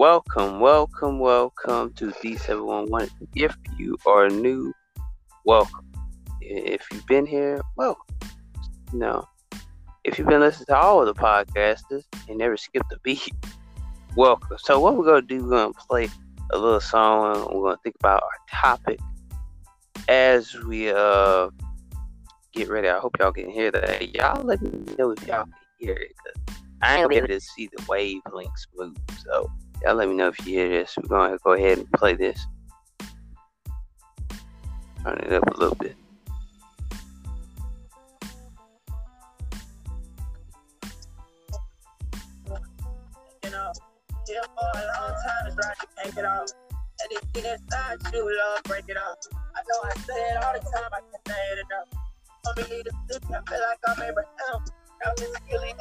Welcome, welcome, welcome to D711. If you are new, welcome. If you've been here, welcome. No. If you've been listening to all of the podcasters and never skipped a beat, welcome. So what we're gonna do, we're gonna play a little song. We're gonna think about our topic as we uh get ready. I hope y'all can hear that. Y'all let me know if y'all can hear it. I ain't able to see the wavelengths move. So y'all let me know if you hear this. We're gonna go ahead and play this. Turn it up a little bit. Break it off. I know I say it all the time, I can't say it enough. Sleep, I feel like I'm Abraham. This really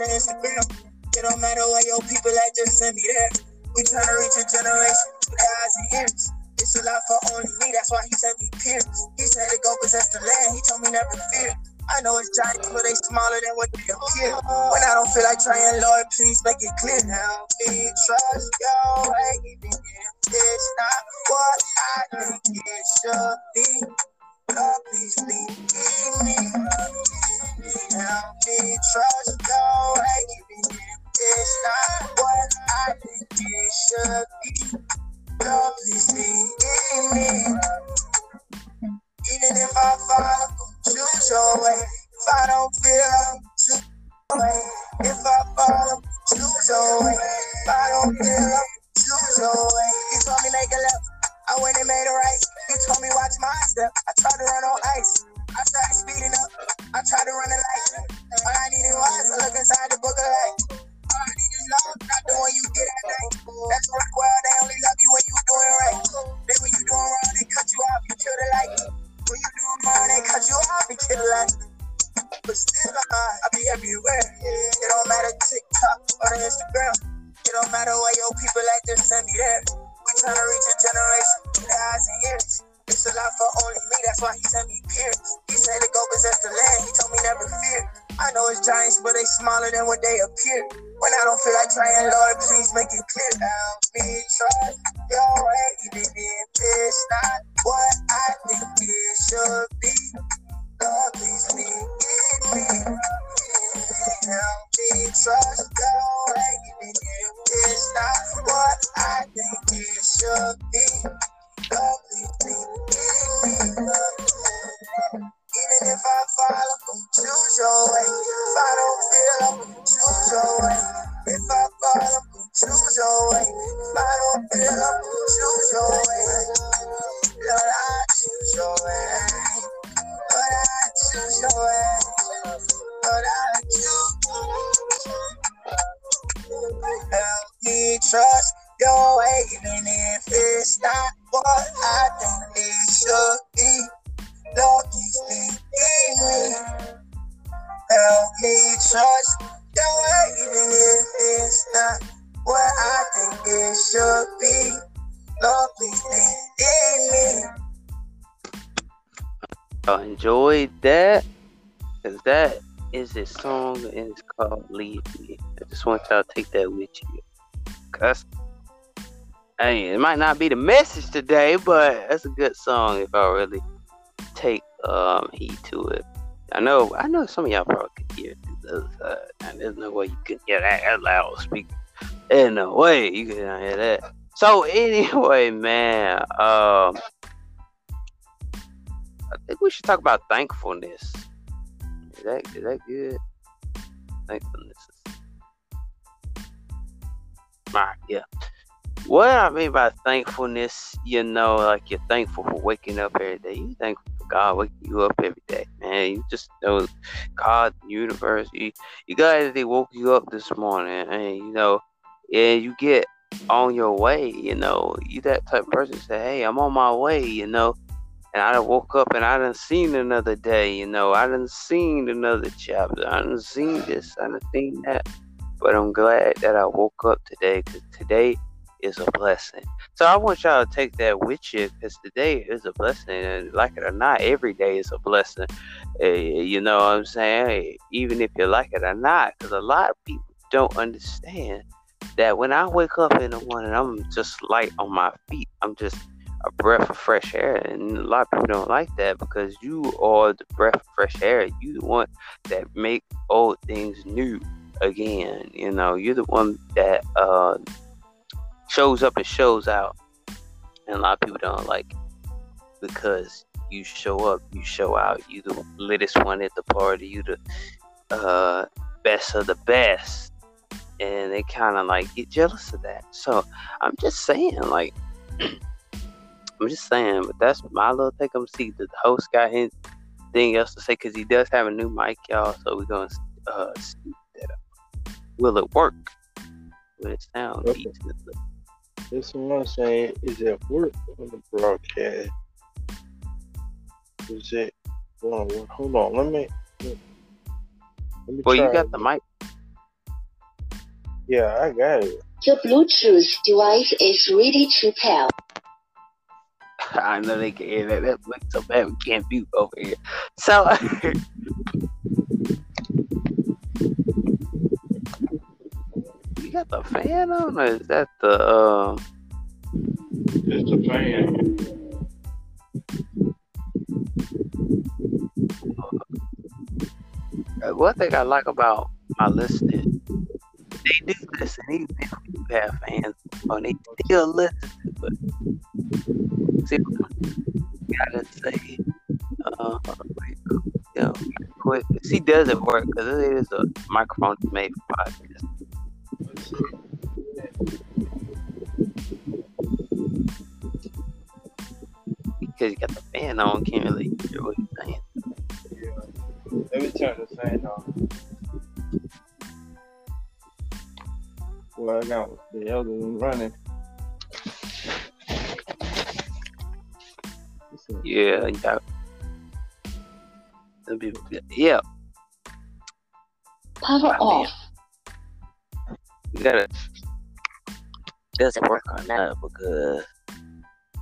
It don't matter where your people at, just send me there. We tryna reach a generation with eyes and ears. It's a lot for only me, that's why he sent me peers. He said to go possess the land, he told me never fear. I know it's giants, but they smaller than what they appear. When I don't feel like trying, Lord, please make it clear. Help me trust your way, even if it's not what I think it should be. Lord, please lead me. Help me trust your way, if it's not what I think it should be. Lord, please lead me. Even if I fall, choose your way. If I don't feel, choose your way. If I fall, choose your way. If I don't feel, choose your way. You told me make a left, I went and made a right. You told me watch my step. I tried to run on ice. I started speeding up. I tried to run a light. All I needed was a look inside the book of life. All I need is love, not the one you get at night. That's right world. They only love you when you doing right. Then when you doing wrong, they cut you off. You kill the light. When you doing wrong, they cut you off and kill the light. But still, uh, I be everywhere. It don't matter TikTok or Instagram. It don't matter where your people at, just send me there. We trying to reach a generation with eyes and ears. It's a lot for only me, that's why he sent me smaller than what they appear. When I don't feel like trying, Lord, please make it Y'all enjoyed that? Because that is a song and it's called Leave Me. I just want y'all to take that with you. Cause hey, it might not be the message today, but that's a good song if I really take um heed to it. I know I know some of y'all probably could hear it the other side. There's no way you can hear that at loud speak. There's no way you can hear that. So anyway, man, um I think we should talk about thankfulness. Is that is that good? Thankfulness. Alright, yeah. What I mean by thankfulness, you know, like you're thankful for waking up every day. You thankful for God waking you up every day, man. You just know God, universe. You, you guys, they woke you up this morning, and you know, and you get on your way. You know, you that type of person say, "Hey, I'm on my way." You know, and I woke up and I done seen another day. You know, I done seen another chapter. I done seen this. I done seen that. But I'm glad that I woke up today because today is a blessing. So I want y'all to take that with you because today is a blessing, and like it or not, every day is a blessing. Uh, you know what I'm saying? Even if you like it or not, because a lot of people don't understand that when I wake up in the morning, I'm just light on my feet. I'm just a breath of fresh air. And a lot of people don't like that because you are the breath of fresh air. You the one that make old things new again. You know, you're the one that uh, shows up and shows out. And a lot of people don't like because you show up, you show out. You the littest one at the party. You the uh, best of the best. And they kind of like get jealous of that. So I'm just saying, like, I'm just saying, but that's my little take. I'm see the host got anything else to say because he does have a new mic, y'all. So we're gonna uh, see that up. Will it work? Will it sound okay. decent? This one saying is it work on the broadcast? Is it? Hold on, hold on. Let me. Let me well, you got the mic. Yeah, I got it. Your Bluetooth device is ready to pair. I know they can hear that. That looks so bad we can't mute over here. So you got the fan on or is that the uh It's the fan. One thing I like about my listening, they do listen even if we have fans on, they still listen to it see gotta say, uh, know, quick. See, does it work? Because it is a microphone made for podcasts. Because you got the fan on, can't really hear what you're saying. Yeah. Let me turn the fan on. Well, I got the other one running. Yeah, yeah. Some people yeah. Power oh, off. We gotta doesn't work on that because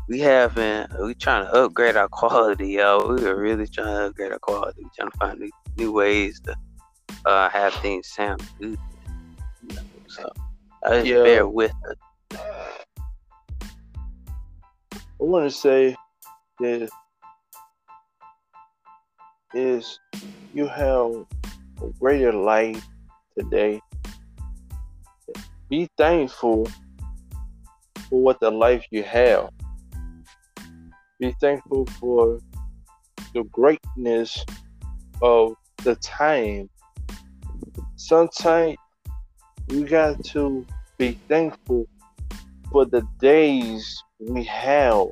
we haven't we trying to upgrade our quality, yo. We are really trying to upgrade our quality. We trying to find new, new ways to uh, have things sound good. So I just yeah. bear with us. I want to say is is you have a greater life today. Be thankful for what the life you have. Be thankful for the greatness of the time. Sometimes we got to be thankful for the days we have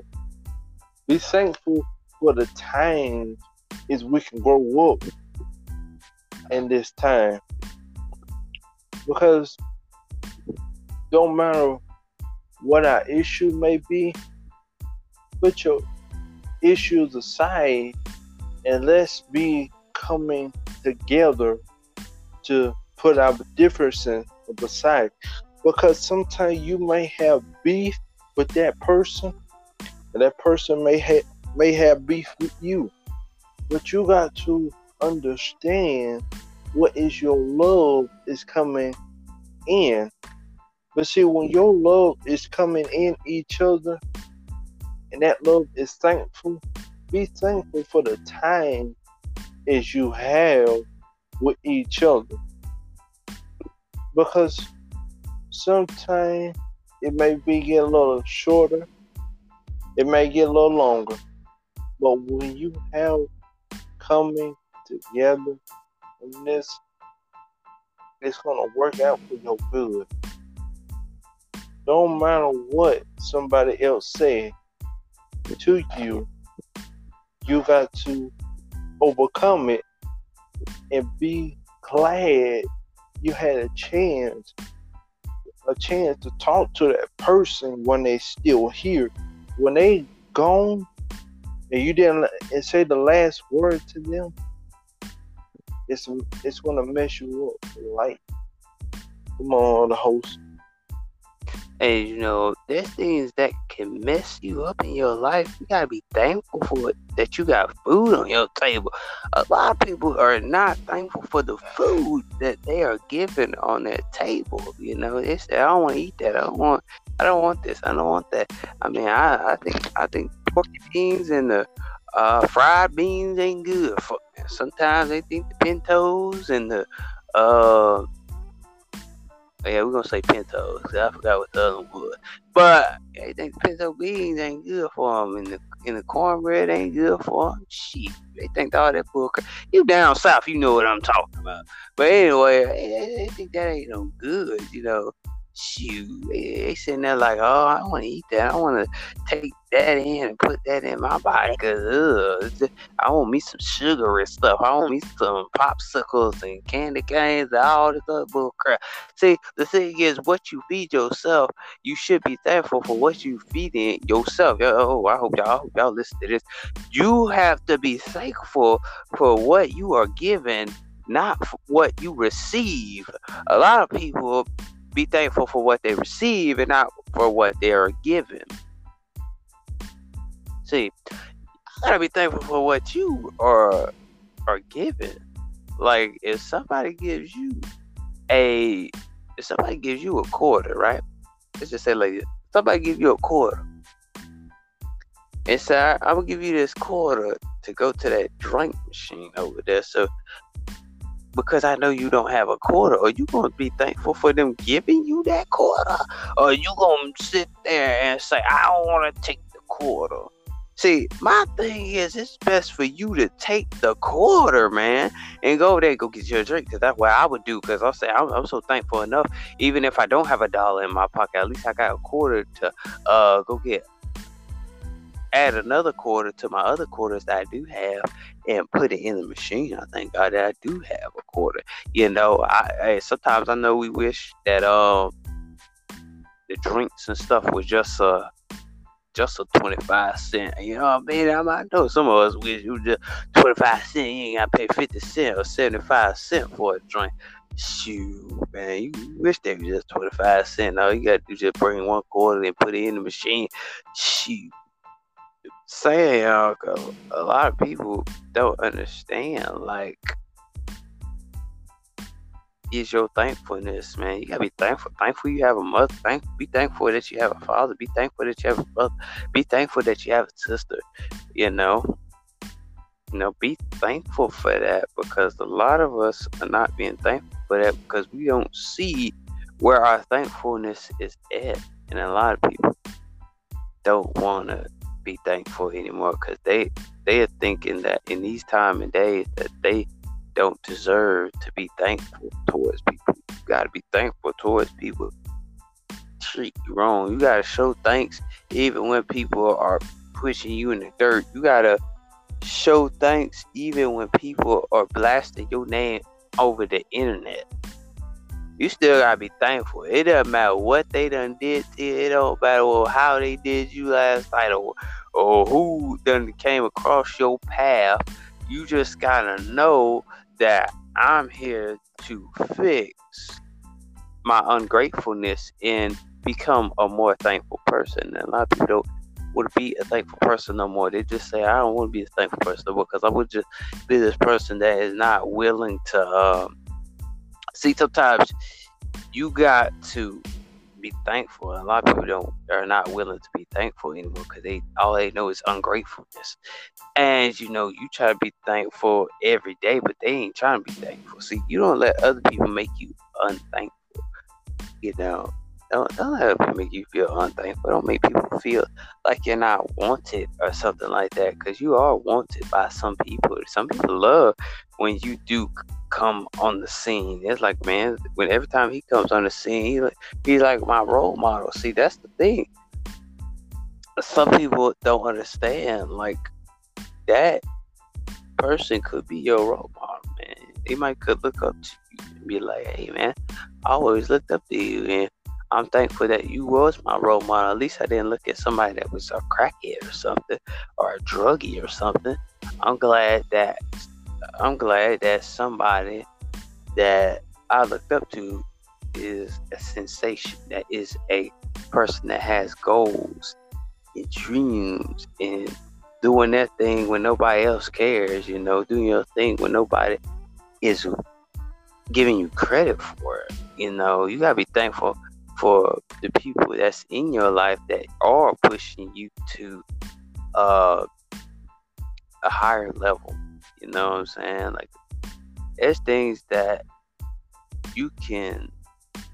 be thankful for the time is we can grow up in this time. Because don't matter what our issue may be, put your issues aside and let's be coming together to put our differences aside. Because sometimes you may have beef with that person and that person may have may have beef with you. But you got to understand what is your love is coming in. But see, when your love is coming in each other, and that love is thankful, be thankful for the time as you have with each other. Because sometimes it may be getting a little shorter, it may get a little longer, but when you have coming together in this, it's gonna work out for your good. Don't matter what somebody else said to you, you got to overcome it and be glad you had a chance a chance to talk to that person when they still here when they gone and you didn't say the last word to them, it's it's gonna mess you up life. Come on, the host. And you know, there's things that can mess you up in your life. You gotta be thankful for it that you got food on your table. A lot of people are not thankful for the food that they are given on their table. You know, say, I don't want to eat that. I don't want I don't want this. I don't want that. I mean, I, I think I think porky beans and the uh, fried beans ain't good for me. Sometimes they think the pintos and the uh yeah, we're gonna say pintos. I forgot what the other one was. But they think pinto beans ain't good for them, and the and the cornbread ain't good for them. Shit, they think all that bull You down south, you know what I'm talking about. But anyway, they think that ain't no good, you know shoot, they, sitting there like, oh, I want to eat that. I want to take that in and put that in my body because I want me some sugary stuff. I want me some popsicles and candy canes and all this other bull crap. See, the thing is, what you feed yourself, you should be thankful for what you feed in yourself. Oh, I hope y'all, I hope y'all listen to this. You have to be thankful for what you are given not what you receive. A lot of people be thankful for what they receive and not for what they are given. See, I gotta be thankful for what you are are given. Like if somebody gives you a if somebody gives you a quarter, right? Let's just say like somebody gives you a quarter. And say, I'm gonna give you this quarter to go to that drink machine over there. So because I know you don't have a quarter? Are you going to be thankful for them giving you that quarter? Or you going to sit there and say, I don't want to take the quarter? See, my thing is, it's best for you to take the quarter, man, and go there, and go get your drink. Cause that's what I would do. Cause I'll say I'm, I'm, so thankful enough. Even if I don't have a dollar in my pocket, at least I got a quarter to uh go get add another quarter to my other quarters that I do have and put it in the machine. I thank God that I do have a quarter. You know, I, I sometimes I know we wish that um the drinks and stuff was just uh just a 25 cent. You know what I mean? I, I know some of us wish was just 25 cent. You ain't got to pay 50 cent or 75 cent for a drink. Shoot, man, you wish they was just 25 cent. No, you got to just bring one quarter and put it in the machine. Shoot, saying y'all, a lot of people don't understand. Like, is your thankfulness, man. You gotta be thankful. Thankful you have a mother. Thank, be thankful that you have a father. Be thankful that you have a brother. Be thankful that you have a sister. You know, you know, be thankful for that because a lot of us are not being thankful for that because we don't see where our thankfulness is at, and a lot of people don't want to be thankful anymore because they they are thinking that in these time and days that they don't deserve to be thankful towards people. You gotta be thankful towards people. Treat you wrong. You gotta show thanks even when people are pushing you in the dirt. You gotta show thanks even when people are blasting your name over the internet you still gotta be thankful. It doesn't matter what they done did to you. It don't matter how they did you last night or, or who done came across your path. You just gotta know that I'm here to fix my ungratefulness and become a more thankful person. And a lot of people don't would be a thankful person no more. They just say, I don't want to be a thankful person because I would just be this person that is not willing to um, see sometimes you got to be thankful. A lot of people don't are not willing to be thankful anymore because they all they know is ungratefulness. And you know, you try to be thankful every day, but they ain't trying to be thankful. See, you don't let other people make you unthankful. You know, don't, don't let people make you feel unthankful. Don't make people feel like you're not wanted or something like that. Because you are wanted by some people. Some people love when you do come on the scene. It's like, man, when every time he comes on the scene, he he's like my role model. See, that's the thing. Some people don't understand. Like that person could be your role model, man. They might could look up to you and be like, hey, man, I always looked up to you, and I'm thankful that you was my role model. At least I didn't look at somebody that was a crackhead or something or a druggie or something. I'm glad that I'm glad that somebody that I looked up to is a sensation, that is a person that has goals and dreams and doing that thing when nobody else cares, you know, doing your thing when nobody is giving you credit for it. You know, you gotta be thankful for the people that's in your life that are pushing you to uh, a higher level. You know what I'm saying? Like, there's things that you can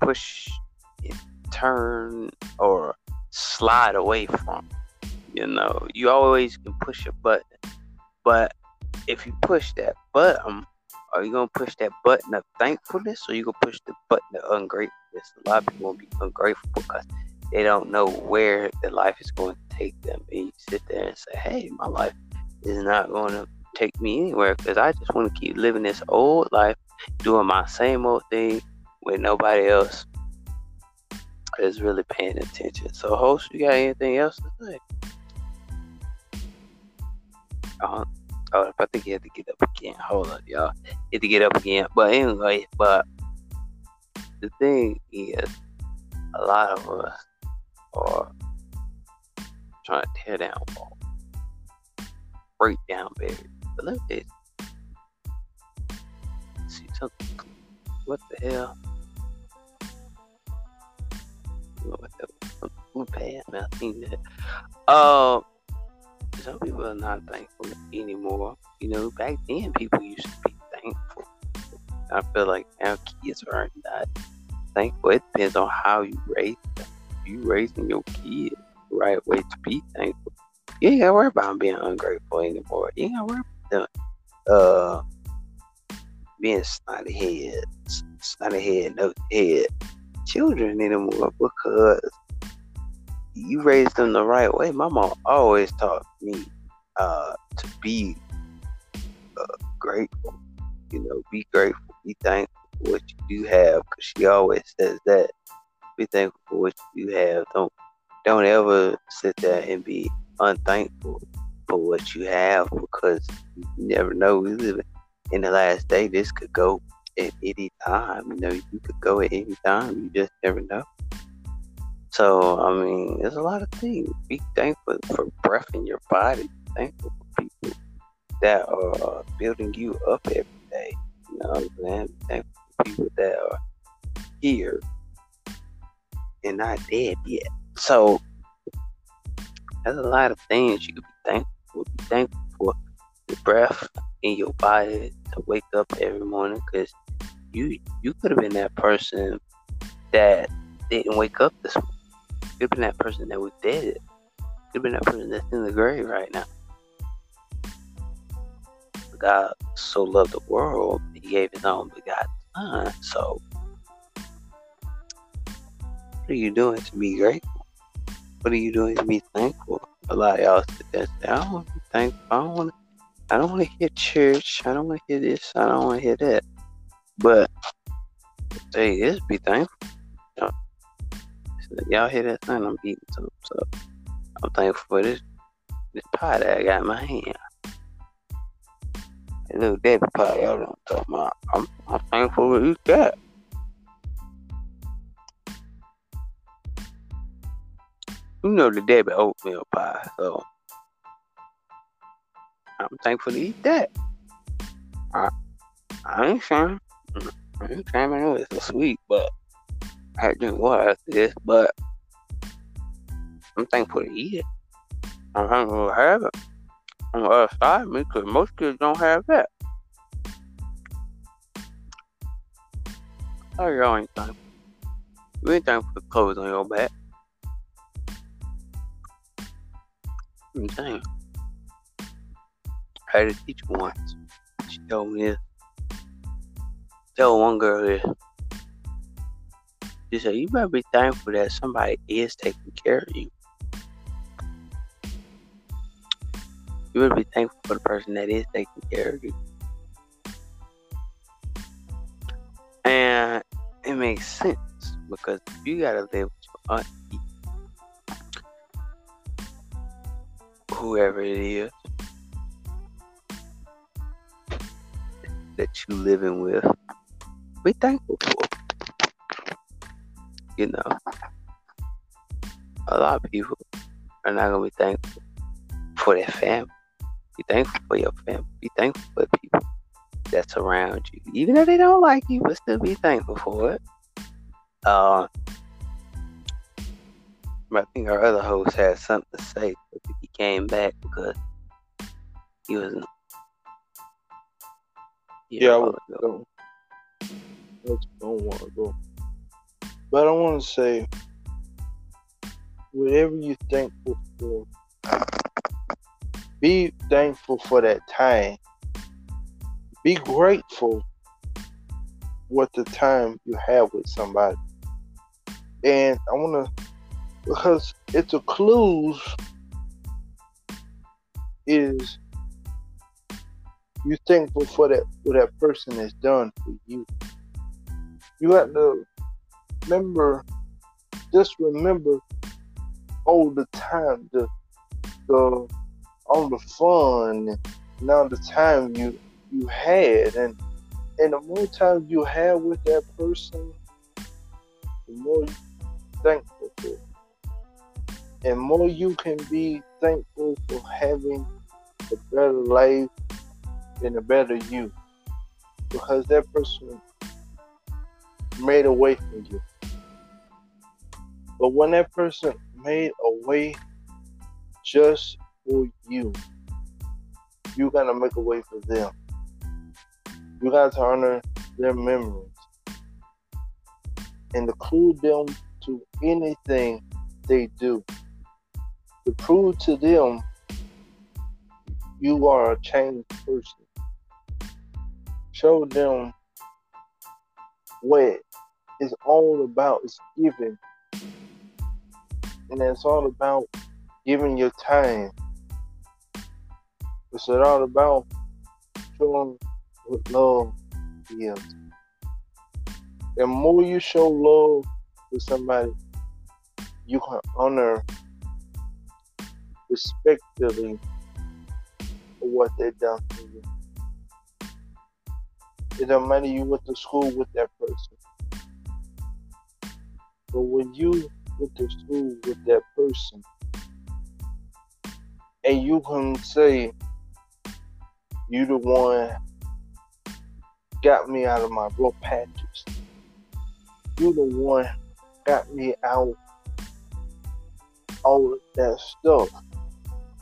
push and turn or slide away from. You know, you always can push a button, but if you push that button, are you gonna push that button of thankfulness or you gonna push the button of ungratefulness? A lot of people will be ungrateful because they don't know where their life is going to take them. And you sit there and say, Hey, my life is not going to take me anywhere because I just want to keep living this old life, doing my same old thing with nobody else is really paying attention. So, host, you got anything else to say? Uh, oh, I think you had to get up again. Hold up, y'all. You had to get up again. But anyway, but the thing is, a lot of us are trying to tear down walls, break down barriers. But look at see something. What the hell? What the? Bad man? I think that. Um, some people are not thankful anymore. You know, back then people used to be thankful. I feel like now kids are not that thankful. It depends on how you raise them. You raising your kid the right way to be thankful, you ain't gotta worry about being ungrateful anymore. You ain't gotta worry about them uh being snotty heads, snotty head, no head children anymore because you raised them the right way. My mom always taught me uh, to be uh, grateful. You know, be grateful, be thankful for what you do have, because she always says that. Be thankful for what you have. Don't don't ever sit there and be unthankful for what you have, because you never know. We live in the last day. This could go at any time. You know, you could go at any time. You just never know. So, I mean, there's a lot of things. Be thankful for breath in your body. Thankful for people that are building you up every day. Know what I'm saying? Be people that are here and not dead yet. So, there's a lot of things you could be thankful for. Be thankful for the breath in your body to wake up every morning because you you could have been that person that didn't wake up this morning could have been that person that was dead. Could have been that person that's in the grave right now. God so loved the world, he gave his own begotten son. So, what are you doing to be grateful? What are you doing to be thankful? A lot of y'all sit there say, I don't want to be thankful. I don't want to. I don't want to hear church. I don't want to hear this. I don't want to hear that. But say is be thankful. Y'all hear that thing? I'm eating something. So I'm thankful for this this pie that I got in my hand. Little Debbie pie, y'all don't talk about. I'm, I'm thankful to eat that. You know the Debbie oatmeal pie, so I'm thankful to eat that. I, I ain't saying, I ain't trying. I know it's so sweet, but I to drink water after this, but I'm thankful to eat it. I'm thankful to have it on uh, the of me because most kids don't have that. Oh, y'all ain't thankful. You ain't thankful for the clothes on your back. Saying. I had a teacher once. She told me this. Tell one girl this. She said, You better be thankful that somebody is taking care of you. You better be thankful for the person that is taking care of you. And it makes sense because you gotta live with your auntie, whoever it is that you living with. Be thankful for you know. a lot of people are not gonna be thankful for their family. Be thankful for your family. Be thankful for the people that's around you, even though they don't like you, but still be thankful for it. Uh, I think our other host had something to say, but he came back because he was. Yeah, I was go. Let's don't want to go. But I want to say, whatever you're thankful for, be thankful for that time. Be grateful with the time you have with somebody. And I want to, because it's a clues is you thankful for that what that person has done for you. You have to remember, just remember all the time, the the all the fun and all the time you you had, and and the more time you have with that person, the more thankful for, and more you can be thankful for having a better life and a better you, because that person made a way for you. But when that person made a way just for you, you gotta make a way for them. You got to honor their memories and include them to anything they do. To prove to them you are a changed person. Show them what it's all about is giving. And it's all about giving your time. It's all about showing what love is. The more you show love to somebody, you can honor respectively for what they've done for you. It don't matter you went to school with that person. But when you went to school with that person and you can say you the one got me out of my rough patches. You the one got me out all that stuff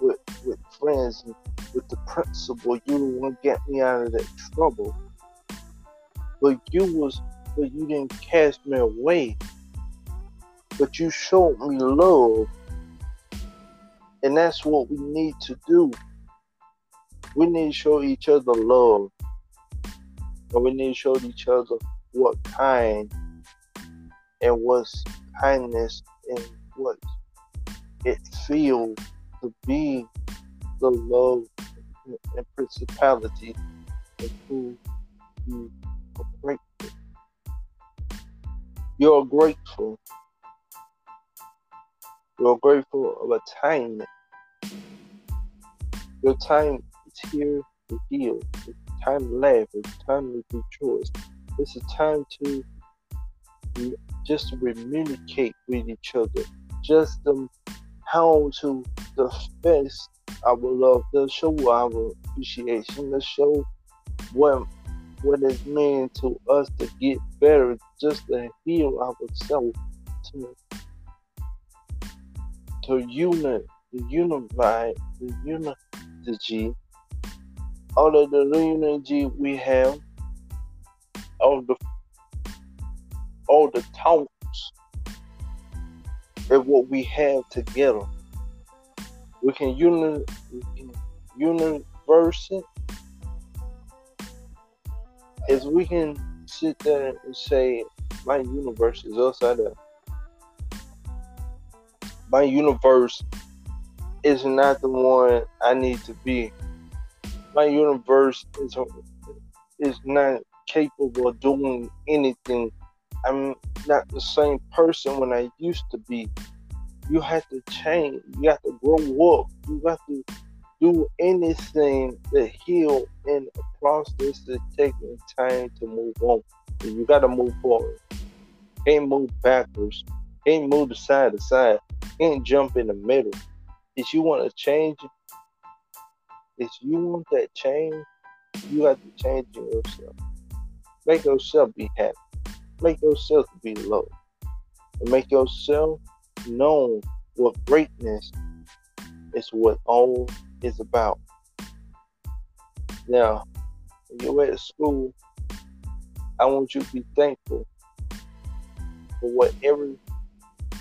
with with friends and with the principal. You the one got me out of that trouble. But you was but you didn't cast me away. But you showed me love. And that's what we need to do. We need to show each other love. And we need to show each other what kind and what's kindness and what it feels to be the love and principality of who you are grateful. You're grateful. You're grateful of a time. Your time here to heal. It's time to laugh. It's time to rejoice. It's a time to just to communicate with each other. Just um, how to express our love, to show our appreciation, to show what what it means to us to get better, just to heal ourselves, to to unite, to unify, the unity all of the energy we have, all the all the talents and what we have together. We can uni universe it as we can sit there and say my universe is outside of my universe is not the one I need to be my universe is is not capable of doing anything. I'm not the same person when I used to be. You have to change. You have to grow up. You have to do anything to heal in a process that's taking time to move on. You got to move forward. Can't move backwards. Can't move side to side. can't jump in the middle. If you want to change, if you want that change, you have to change yourself. Make yourself be happy. Make yourself be loved. And make yourself known what greatness is what all is about. Now, when you're at school, I want you to be thankful for whatever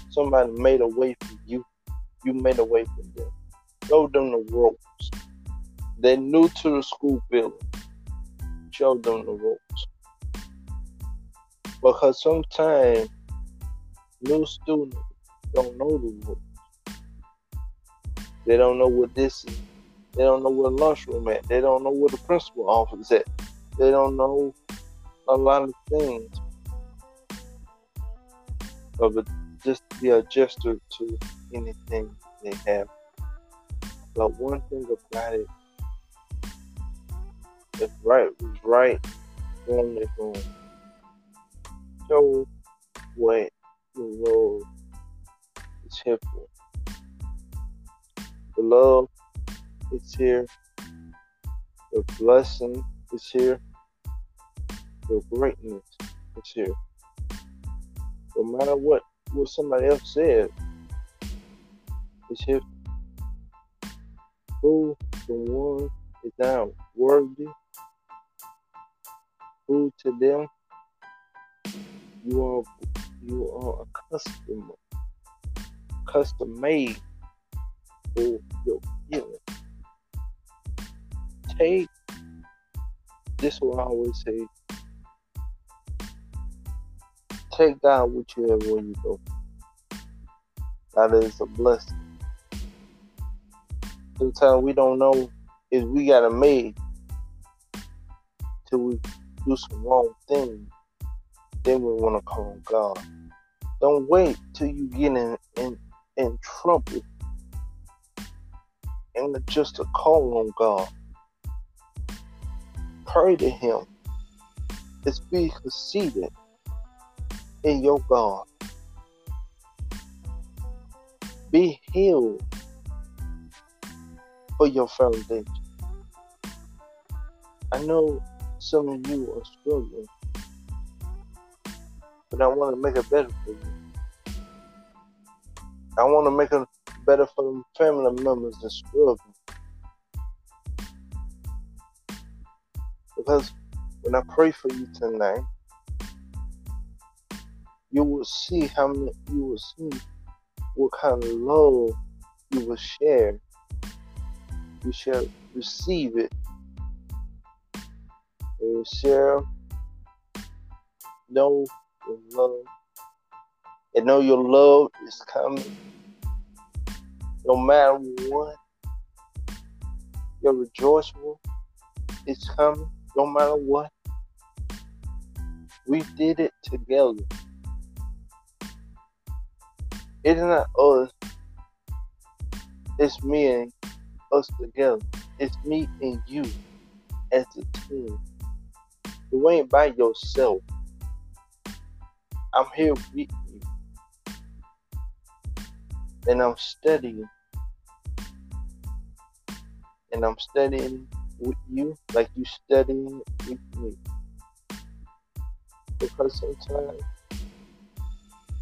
somebody made away from you, you made away from them. Show them the ropes. They're new to the school building. Show them the ropes. Because sometimes new students don't know the ropes. They don't know what this is. They don't know where the lunchroom is at. They don't know where the principal office at. They don't know a lot of things. But just be adjusted to anything they have. But one thing about it, if right was right, wrong is wrong. Show what the Lord is here for. The love is here. The blessing is here. The greatness is here. No matter what what somebody else said, it's here. Who the one is now worthy? Who to them you are you are a customer, custom made for your healing. Take this will I always say take God with you everywhere you go. That is a blessing. Sometimes we don't know if we got a maid till we do some wrong things. Then we want to call God. Don't wait till you get in, in, in trouble and just to call on God. Pray to Him. Let's be conceited in your God. Be healed for your foundation. I know some of you are struggling, but I want to make it better for you. I want to make it better for the family members that struggle. Because when I pray for you tonight, you will see how many, you will see what kind of love you will share. You shall receive it. You share, know your love, and know your love is coming. No matter what, your rejoicing is coming. No matter what, we did it together. It's not us. It's me and us together. It's me and you as a team. You ain't by yourself. I'm here with you. And I'm studying. And I'm studying with you like you studying with me. Because sometimes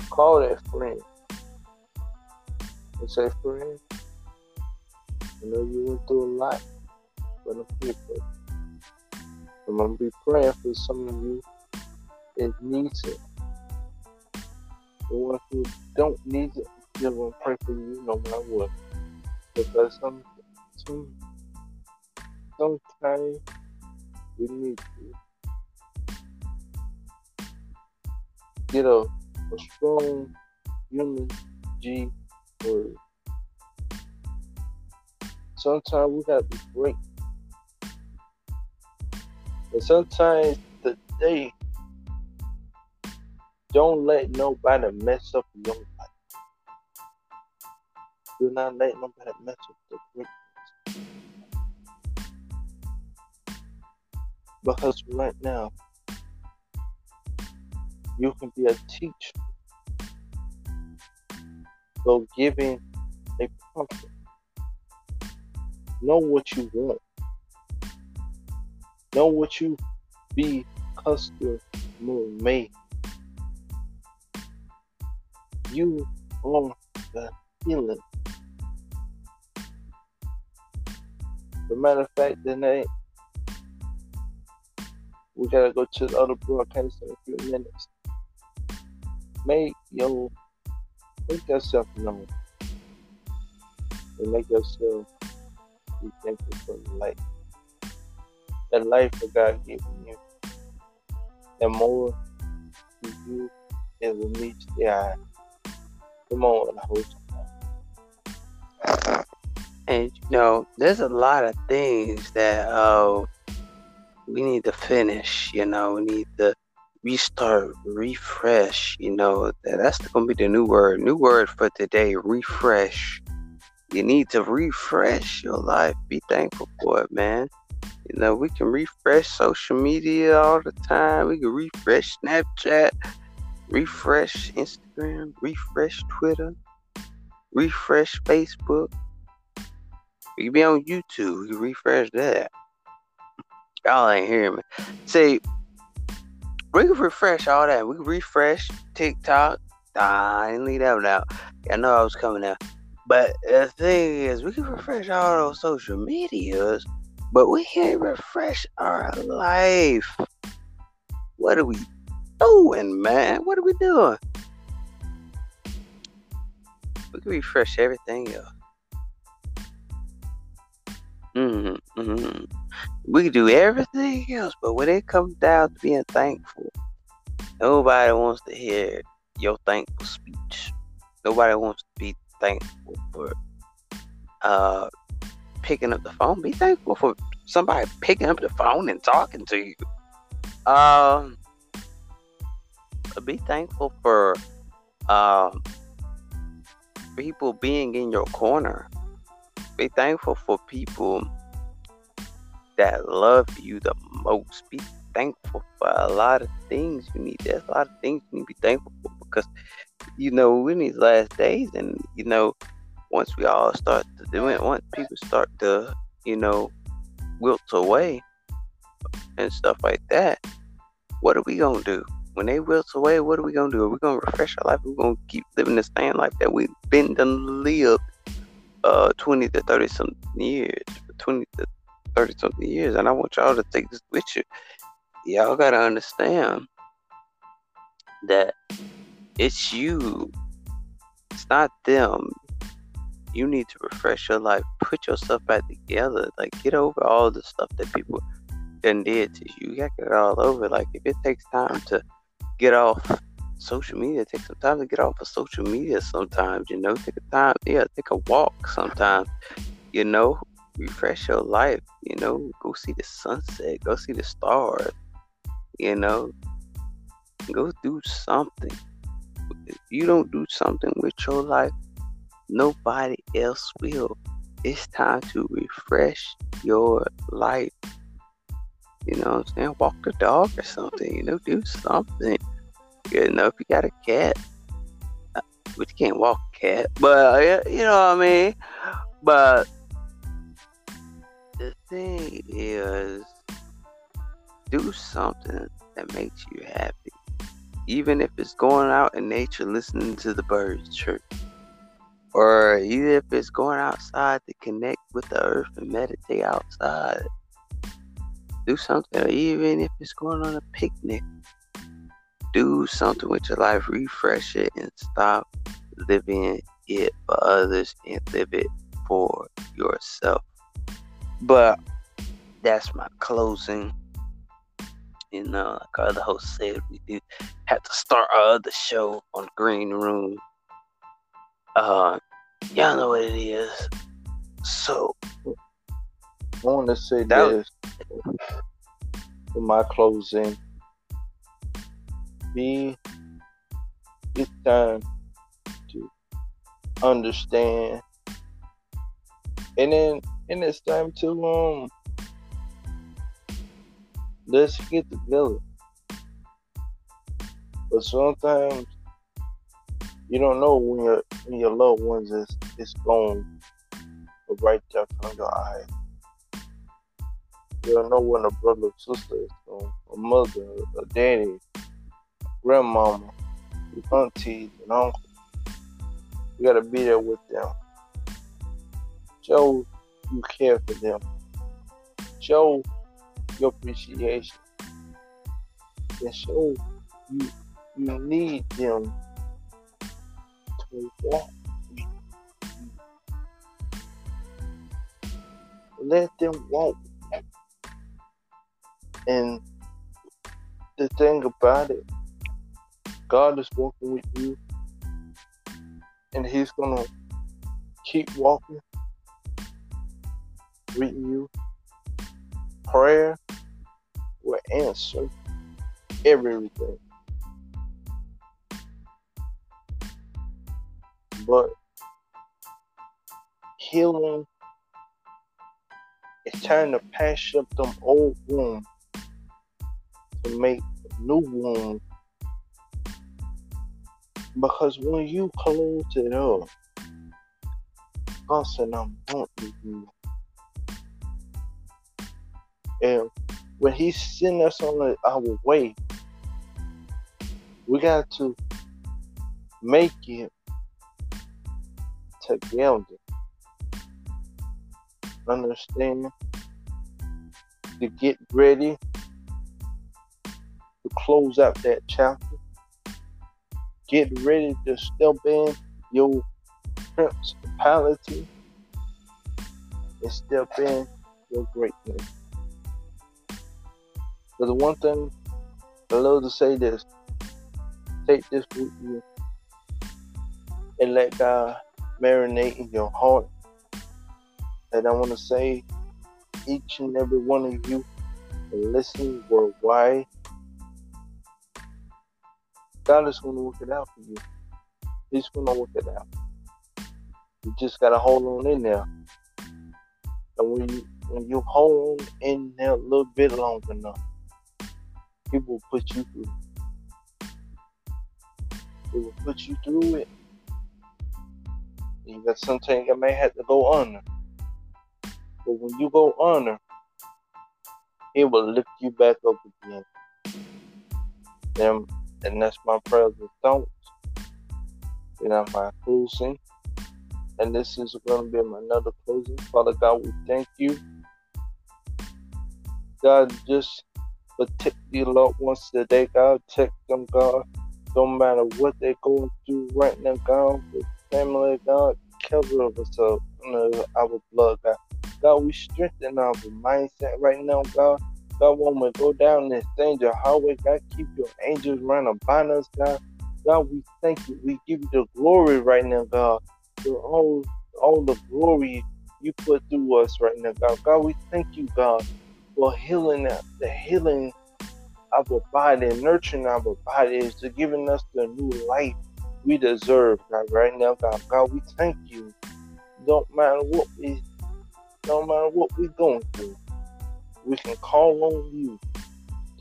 call that friend and say, friend, I know you went through a lot, but I'm here for you. I'm gonna be praying for some of you that needs it. The ones who don't need it, I'm still gonna pray for you no matter what. Because some, some sometimes we need to get a, a strong human G word. Sometimes we gotta be great. And sometimes day don't let nobody mess up your life. Do not let nobody mess up the greatness. Because right now, you can be a teacher So giving a prompt. Know what you want. Know what you be customer made. You are the healing. As a matter of fact, tonight we gotta go to the other broadcast in a few minutes. Make your make yourself known. And make yourself be thankful for life. The life that God given you. the more to you it will meet the eye. Come on, time. And you know, there's a lot of things that uh we need to finish. You know, we need to restart, refresh. You know, that's gonna be the new word. New word for today: refresh. You need to refresh your life. Be thankful for it, man. You know, we can refresh social media all the time. We can refresh Snapchat, refresh Instagram, refresh Twitter, refresh Facebook. We can be on YouTube. We can refresh that. Y'all ain't hearing me. See, we can refresh all that. We can refresh TikTok. Nah, I didn't leave that one out. I know I was coming out. But the thing is, we can refresh all those social medias, but we can't refresh our life. What are we doing, man? What are we doing? We can refresh everything else. Mm-hmm, mm-hmm. We can do everything else, but when it comes down to being thankful, nobody wants to hear your thankful speech. Nobody wants to be thankful for uh picking up the phone. Be thankful for somebody picking up the phone and talking to you. Um, be thankful for um people being in your corner. Be thankful for people that love you the most. Be thankful for a lot of things you need. There's a lot of things you need to be thankful for because you know in these last days, and you know once we all start to do it, once people start to you know wilt away and stuff like that, what are we gonna do? When they wilt away, what are we gonna do? Are we gonna refresh our life? We're gonna keep living the same life that we've been done lived uh 20 to 30 something years. 20 to 30 something years. And I want y'all to take this with you. Y'all gotta understand that it's you. It's not them. You need to refresh your life. Put yourself back together. Like get over all the stuff that people done did to you. You gotta get it all over. Like if it takes time to get off social media, take some time to get off of social media sometimes, you know, take a time, yeah, take a walk sometimes, you know, refresh your life, you know, go see the sunset, go see the stars, you know, go do something. If you don't do something with your life, nobody else will. It's time to refresh your life. You know what I'm saying? Walk the dog or something, you know, do something. You know, if you got a cat, uh, but you can't walk a cat, but uh, you know what I mean? But the thing is, do something that makes you happy. Even if it's going out in nature, listening to the birds chirp. Or even if it's going outside to connect with the earth and meditate outside. Do something, or even if it's going on a picnic do something with your life, refresh it, and stop living it for others and live it for yourself. But that's my closing. You know, like our other host said, we do have to start our other show on Green Room. Uh, y'all know what it is. So, I want to say That- this for my closing. Be it's time to understand, and then and it's time to um let's get together. But sometimes You don't know when your when your loved ones is is gone right there from your eye. You don't know when a brother or sister is gone, a mother, a daddy, grandmama, auntie, and uncle. You gotta be there with them. Show you care for them. Show your appreciation. And show you you need them Mm. Let them walk. And the thing about it, God is walking with you, and He's gonna keep walking with you. Prayer will answer everything. But healing is trying to patch up them old wounds to make new wounds. Because when you close it up, God said, I'm wanting you. And when He sent us on our way, we got to make it together. Understand? To get ready to close out that chapter. Get ready to step in your principality and step in your greatness. But the one thing I love to say this take this with you and let God marinate in your heart. And I want to say, each and every one of you listening worldwide, God is going to work it out for you. He's going to work it out. You just got to hold on in there. And when you when you hold on in there a little bit long enough, He will put you through. He will put you through it. You got something you may have to go under. But when you go under, He will lift you back up again. And, and that's my prayers and thoughts. And I'm my closing. And this is going to be my another closing. Father God, we thank you. God, just protect the loved ones today, God. Protect them, God. No matter what they're going through right now, God. Family, God. Cover us up under our blood, God. God, we strengthen our mindset right now, God. God, when we go down this danger highway, God, keep your angels running about us, God. God, we thank you. We give you the glory right now, God. For all, all the glory you put through us right now, God. God, we thank you, God, for healing the healing of our body nurturing our bodies, to giving us the new life we deserve, God, right now, God. God, we thank you. Don't matter what we don't matter what we're going through, we can call on you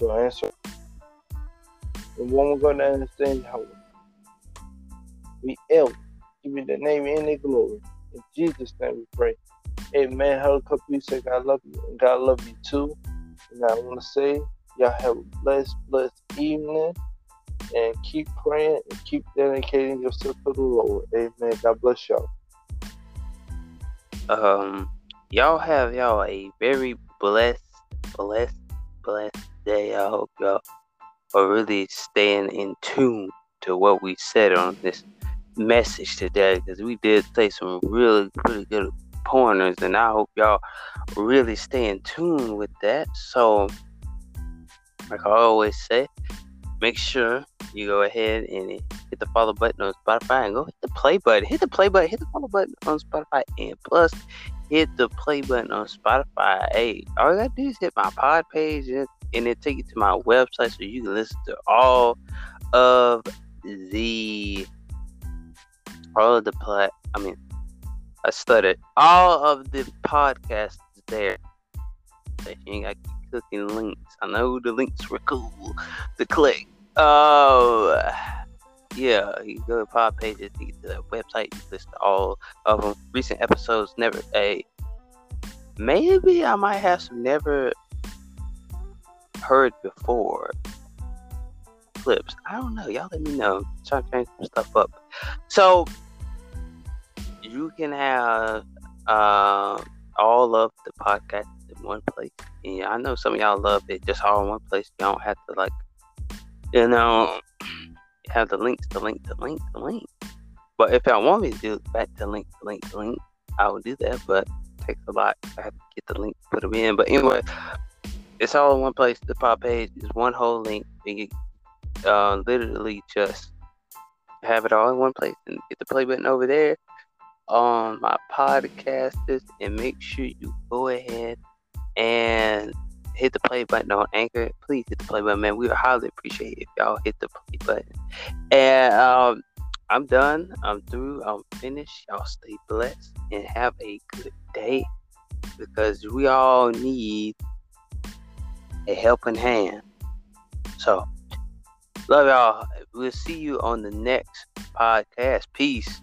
to answer. And when we're going to understand how we else give you the name and the glory. In Jesus' name we pray. Amen. Hallelujah. You say God love you and God love you too. And I want to say y'all have a blessed, blessed evening and keep praying and keep dedicating yourself to the Lord. Amen. God bless y'all. Um, y'all have y'all a very blessed, blessed, blessed day. I hope y'all are really staying in tune to what we said on this message today because we did say some really, really good pointers, and I hope y'all really stay in tune with that. So, like I always say, make sure you go ahead and hit the follow button on Spotify and go hit the play button. Hit the play button, hit the follow button on Spotify, and plus hit the play button on Spotify. Hey, all you gotta do is hit my pod page and, and it take you to my website so you can listen to all of the all of the play. I mean, I stuttered. All of the podcasts there. You ain't got clicking links. I know the links were cool to click. Oh, yeah, you go to pod pages, get the website, you list all of them. Recent episodes, never a. Maybe I might have some never heard before clips. I don't know. Y'all let me know. Trying to change some stuff up. So you can have uh, all of the podcasts in one place. And I know some of y'all love it just all in one place. You don't have to like, you know, have the links, the link, the link, the link. But if y'all want me to do back to link, the link, the link, I will do that. But it takes a lot. I have to get the link, to put them in. But anyway, it's all in one place. The pod page is one whole link. and You uh, literally just have it all in one place and get the play button over there on my podcasters and make sure you go ahead and hit the play button on Anchor. Please hit the play button, man. We would highly appreciate if y'all hit the play button. And um, I'm done. I'm through. I'm finished. Y'all stay blessed and have a good day because we all need a helping hand. So, love y'all. We'll see you on the next podcast. Peace.